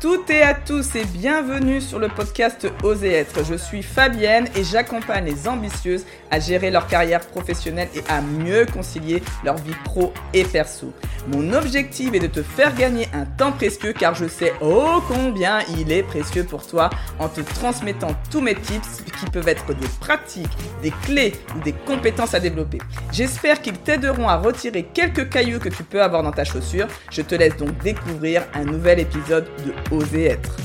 toutes et à tous et bienvenue sur le podcast Oser être. Je suis Fabienne et j'accompagne les ambitieuses à gérer leur carrière professionnelle et à mieux concilier leur vie pro et perso. Mon objectif est de te faire gagner un temps précieux car je sais oh combien il est précieux pour toi en te transmettant tous mes tips qui peuvent être des pratiques, des clés ou des compétences à développer. J'espère qu'ils t'aideront à retirer quelques cailloux que tu peux avoir dans ta chaussure. Je te laisse donc découvrir un nouvel épisode de Oser être.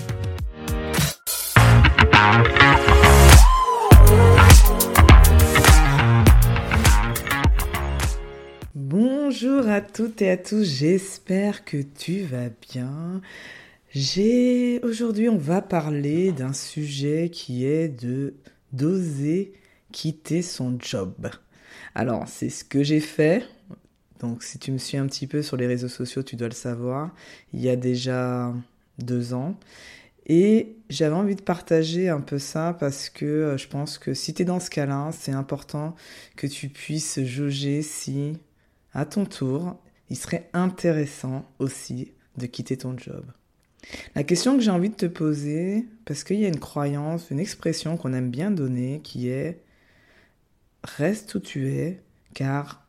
Bonjour à toutes et à tous, j'espère que tu vas bien. J'ai aujourd'hui on va parler d'un sujet qui est de d'oser quitter son job. Alors, c'est ce que j'ai fait. Donc, si tu me suis un petit peu sur les réseaux sociaux, tu dois le savoir. Il y a déjà deux ans. Et j'avais envie de partager un peu ça parce que euh, je pense que si tu es dans ce cas-là, c'est important que tu puisses jauger si, à ton tour, il serait intéressant aussi de quitter ton job. La question que j'ai envie de te poser, parce qu'il y a une croyance, une expression qu'on aime bien donner, qui est reste où tu es, car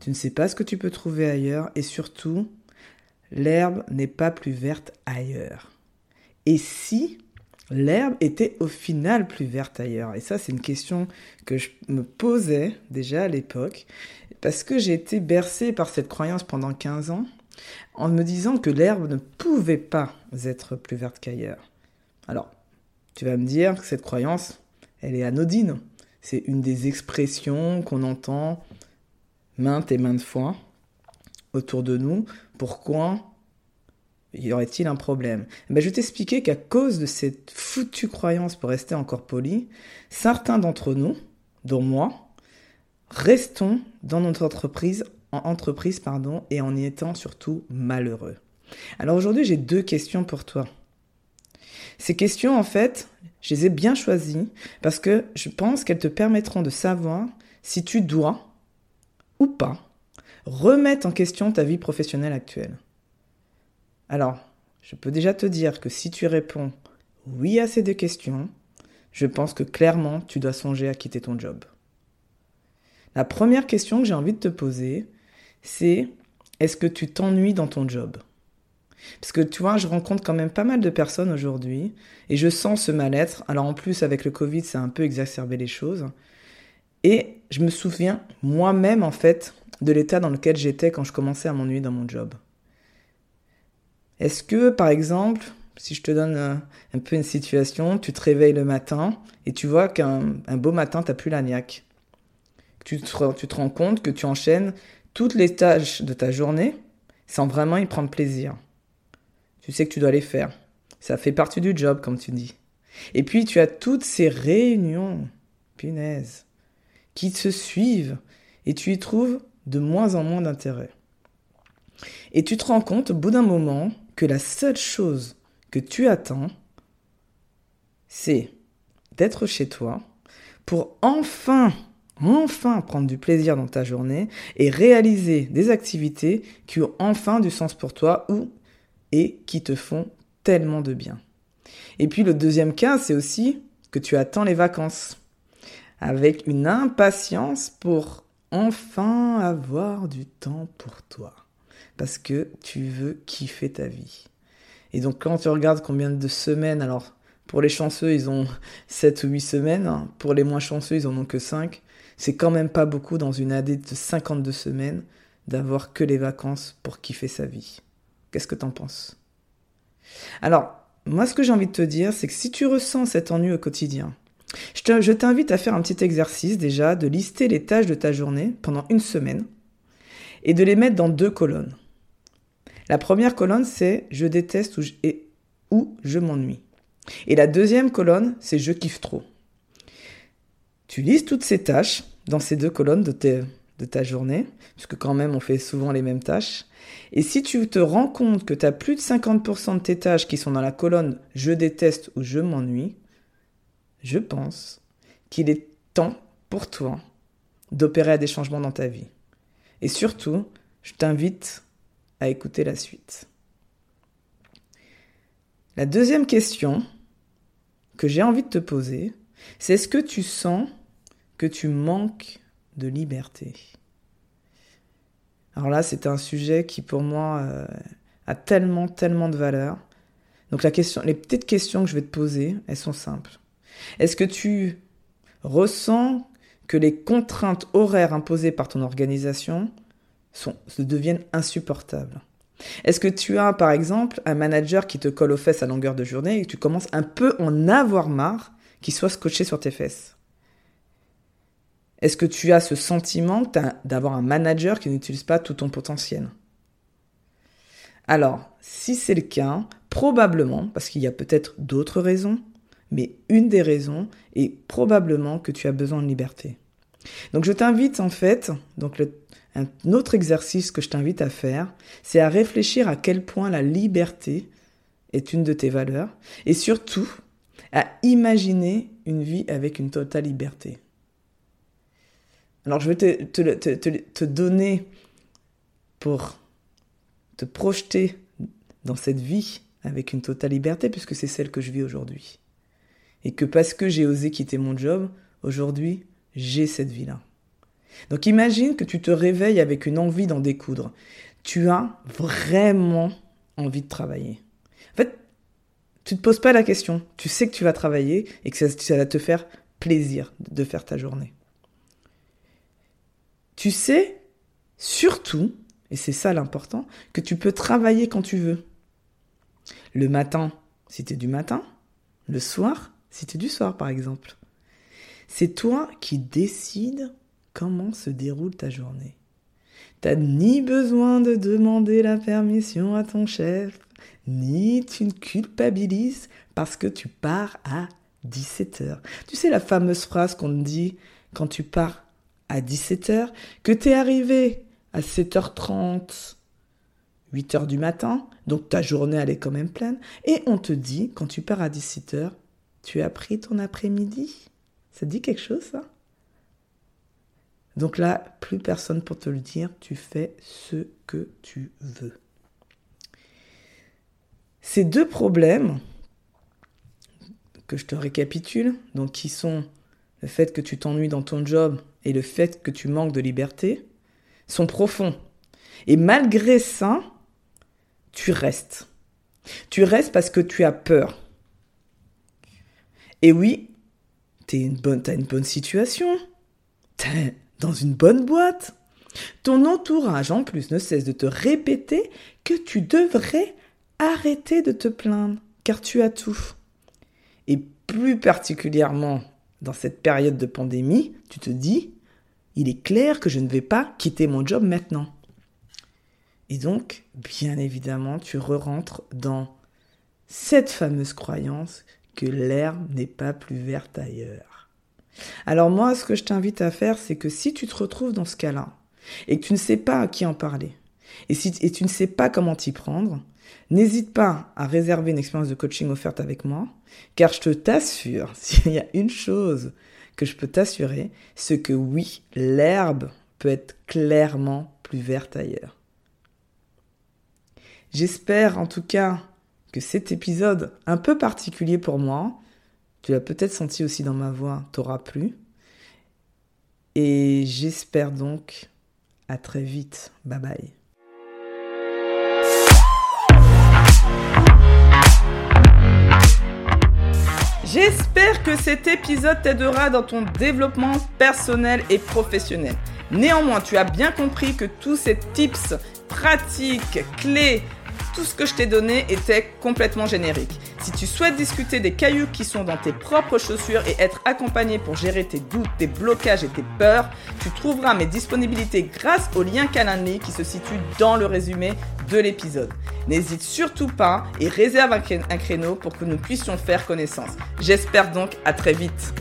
tu ne sais pas ce que tu peux trouver ailleurs, et surtout, l'herbe n'est pas plus verte ailleurs. Et si l'herbe était au final plus verte ailleurs? Et ça, c'est une question que je me posais déjà à l'époque, parce que j'ai été bercée par cette croyance pendant 15 ans, en me disant que l'herbe ne pouvait pas être plus verte qu'ailleurs. Alors, tu vas me dire que cette croyance, elle est anodine. C'est une des expressions qu'on entend maintes et maintes fois autour de nous. Pourquoi y aurait-il un problème? Eh ben, Je vais t'expliquer qu'à cause de cette foutue croyance, pour rester encore poli, certains d'entre nous, dont moi, restons dans notre entreprise, en entreprise pardon, et en y étant surtout malheureux. Alors aujourd'hui, j'ai deux questions pour toi. Ces questions, en fait, je les ai bien choisies parce que je pense qu'elles te permettront de savoir si tu dois ou pas remettre en question ta vie professionnelle actuelle. Alors, je peux déjà te dire que si tu réponds oui à ces deux questions, je pense que clairement tu dois songer à quitter ton job. La première question que j'ai envie de te poser, c'est est-ce que tu t'ennuies dans ton job? Parce que tu vois, je rencontre quand même pas mal de personnes aujourd'hui et je sens ce mal-être. Alors en plus, avec le Covid, ça a un peu exacerbé les choses. Et je me souviens moi-même, en fait, de l'état dans lequel j'étais quand je commençais à m'ennuyer dans mon job. Est-ce que, par exemple, si je te donne un, peu une situation, tu te réveilles le matin et tu vois qu'un beau matin, tu n'as plus la niaque. Tu te, tu te rends compte que tu enchaînes toutes les tâches de ta journée sans vraiment y prendre plaisir. Tu sais que tu dois les faire. Ça fait partie du job, comme tu dis. Et puis, tu as toutes ces réunions, punaise, qui se suivent et tu y trouves de moins en moins d'intérêt. Et tu te rends compte au bout d'un moment que la seule chose que tu attends, c'est d'être chez toi pour enfin, enfin prendre du plaisir dans ta journée et réaliser des activités qui ont enfin du sens pour toi ou et qui te font tellement de bien. Et puis le deuxième cas, c'est aussi que tu attends les vacances avec une impatience pour enfin avoir du temps pour toi parce que tu veux kiffer ta vie. Et donc quand tu regardes combien de semaines, alors pour les chanceux, ils ont 7 ou 8 semaines, hein. pour les moins chanceux, ils en ont que 5. C'est quand même pas beaucoup dans une année de 52 semaines d'avoir que les vacances pour kiffer sa vie. Qu'est-ce que t'en penses? Alors, moi ce que j'ai envie de te dire, c'est que si tu ressens cet ennui au quotidien, je t'invite à faire un petit exercice déjà, de lister les tâches de ta journée pendant une semaine et de les mettre dans deux colonnes. La première colonne, c'est je déteste ou je, m'ennuie. Et la deuxième colonne, c'est je kiffe trop. Tu lises toutes ces tâches dans ces deux colonnes de, de ta journée, puisque quand même on fait souvent les mêmes tâches. Et si tu te rends compte que tu as plus de 50% de tes tâches qui sont dans la colonne je déteste ou je m'ennuie, je pense qu'il est temps pour toi d'opérer à des changements dans ta vie. Et surtout, je t'invite à écouter la suite. La deuxième question que j'ai envie de te poser, c'est est-ce que tu sens que tu manques de liberté? Alors là, c'est un sujet qui pour moi euh, a tellement, tellement de valeur. Donc les petites questions que je vais te poser, elles sont simples. Est-ce que tu ressens que les contraintes horaires imposées par ton organisation sont, deviennent insupportables? Est-ce que tu as, par exemple, un manager qui te colle aux fesses à longueur de journée et que tu commences un peu en avoir marre qu'il soit scotché sur tes fesses? Est-ce que tu as ce sentiment d'avoir un manager qui n'utilise pas tout ton potentiel? Alors, si c'est le cas, probablement, parce qu'il y a peut-être d'autres raisons, mais une des raisons est probablement que tu as besoin de liberté. Donc je t'invite en fait, donc un autre exercice que je t'invite à faire, c'est à réfléchir à quel point la liberté est une de tes valeurs et surtout à imaginer une vie avec une totale liberté. Alors je vais te, te, donner pour te projeter dans cette vie avec une totale liberté puisque c'est celle que je vis aujourd'hui et que parce que j'ai osé quitter mon job, aujourd'hui, j'ai cette vie-là. Donc imagine que tu te réveilles avec une envie d'en découdre. Tu as vraiment envie de travailler. En fait, tu ne te poses pas la question. Tu sais que tu vas travailler et que ça, va te faire plaisir de faire ta journée. Tu sais surtout, et c'est ça l'important, que tu peux travailler quand tu veux. Le matin, si tu es du matin, le soir, es du soir par exemple. C'est toi qui décides comment se déroule ta journée. T'as ni besoin de demander la permission à ton chef, ni tu ne culpabilises parce que tu pars à 17h. Tu sais la fameuse phrase qu'on te dit quand tu pars à 17h, que tu es arrivé à 7h30, 8h du matin, donc ta journée elle est quand même pleine, et on te dit quand tu pars à 17h, tu as pris ton après-midi? Ça dit quelque chose, ça? Donc là, plus personne pour te le dire, tu fais ce que tu veux. Ces deux problèmes que je te récapitule, donc qui sont le fait que tu t'ennuies dans ton job et le fait que tu manques de liberté, sont profonds. Et malgré ça, tu restes. Tu restes parce que tu as peur. Et oui, t'es une t'as une bonne situation. T'es dans une bonne boîte. Ton entourage, en plus, ne cesse de te répéter que tu devrais arrêter de te plaindre, car tu as tout. Et plus particulièrement dans cette période de pandémie, tu te dis, il est clair que je ne vais pas quitter mon job maintenant. Et donc, bien évidemment, tu re-rentres dans cette fameuse croyance que l'herbe n'est pas plus verte ailleurs. Alors moi, ce que je t'invite à faire, c'est que si tu te retrouves dans ce cas-là, et que tu ne sais pas à qui en parler, et si et tu ne sais pas comment t'y prendre, n'hésite pas à réserver une expérience de coaching offerte avec moi, car je te t'assure, s'il y a une chose que je peux t'assurer, c'est que oui, l'herbe peut être clairement plus verte ailleurs. J'espère en tout cas cet épisode un peu particulier pour moi, tu l'as peut-être senti aussi dans ma voix, t'aura plu. Et j'espère donc à très vite. Bye bye. J'espère que cet épisode t'aidera dans ton développement personnel et professionnel. Néanmoins, tu as bien compris que tous ces tips, pratiques, clés, tout ce que je t'ai donné était complètement générique. Si tu souhaites discuter des cailloux qui sont dans tes propres chaussures et être accompagné pour gérer tes doutes, tes blocages et tes peurs, tu trouveras mes disponibilités grâce au lien Calendly qui se situe dans le résumé de l'épisode. N'hésite surtout pas et réserve un créneau pour que nous puissions faire connaissance. J'espère donc à très vite.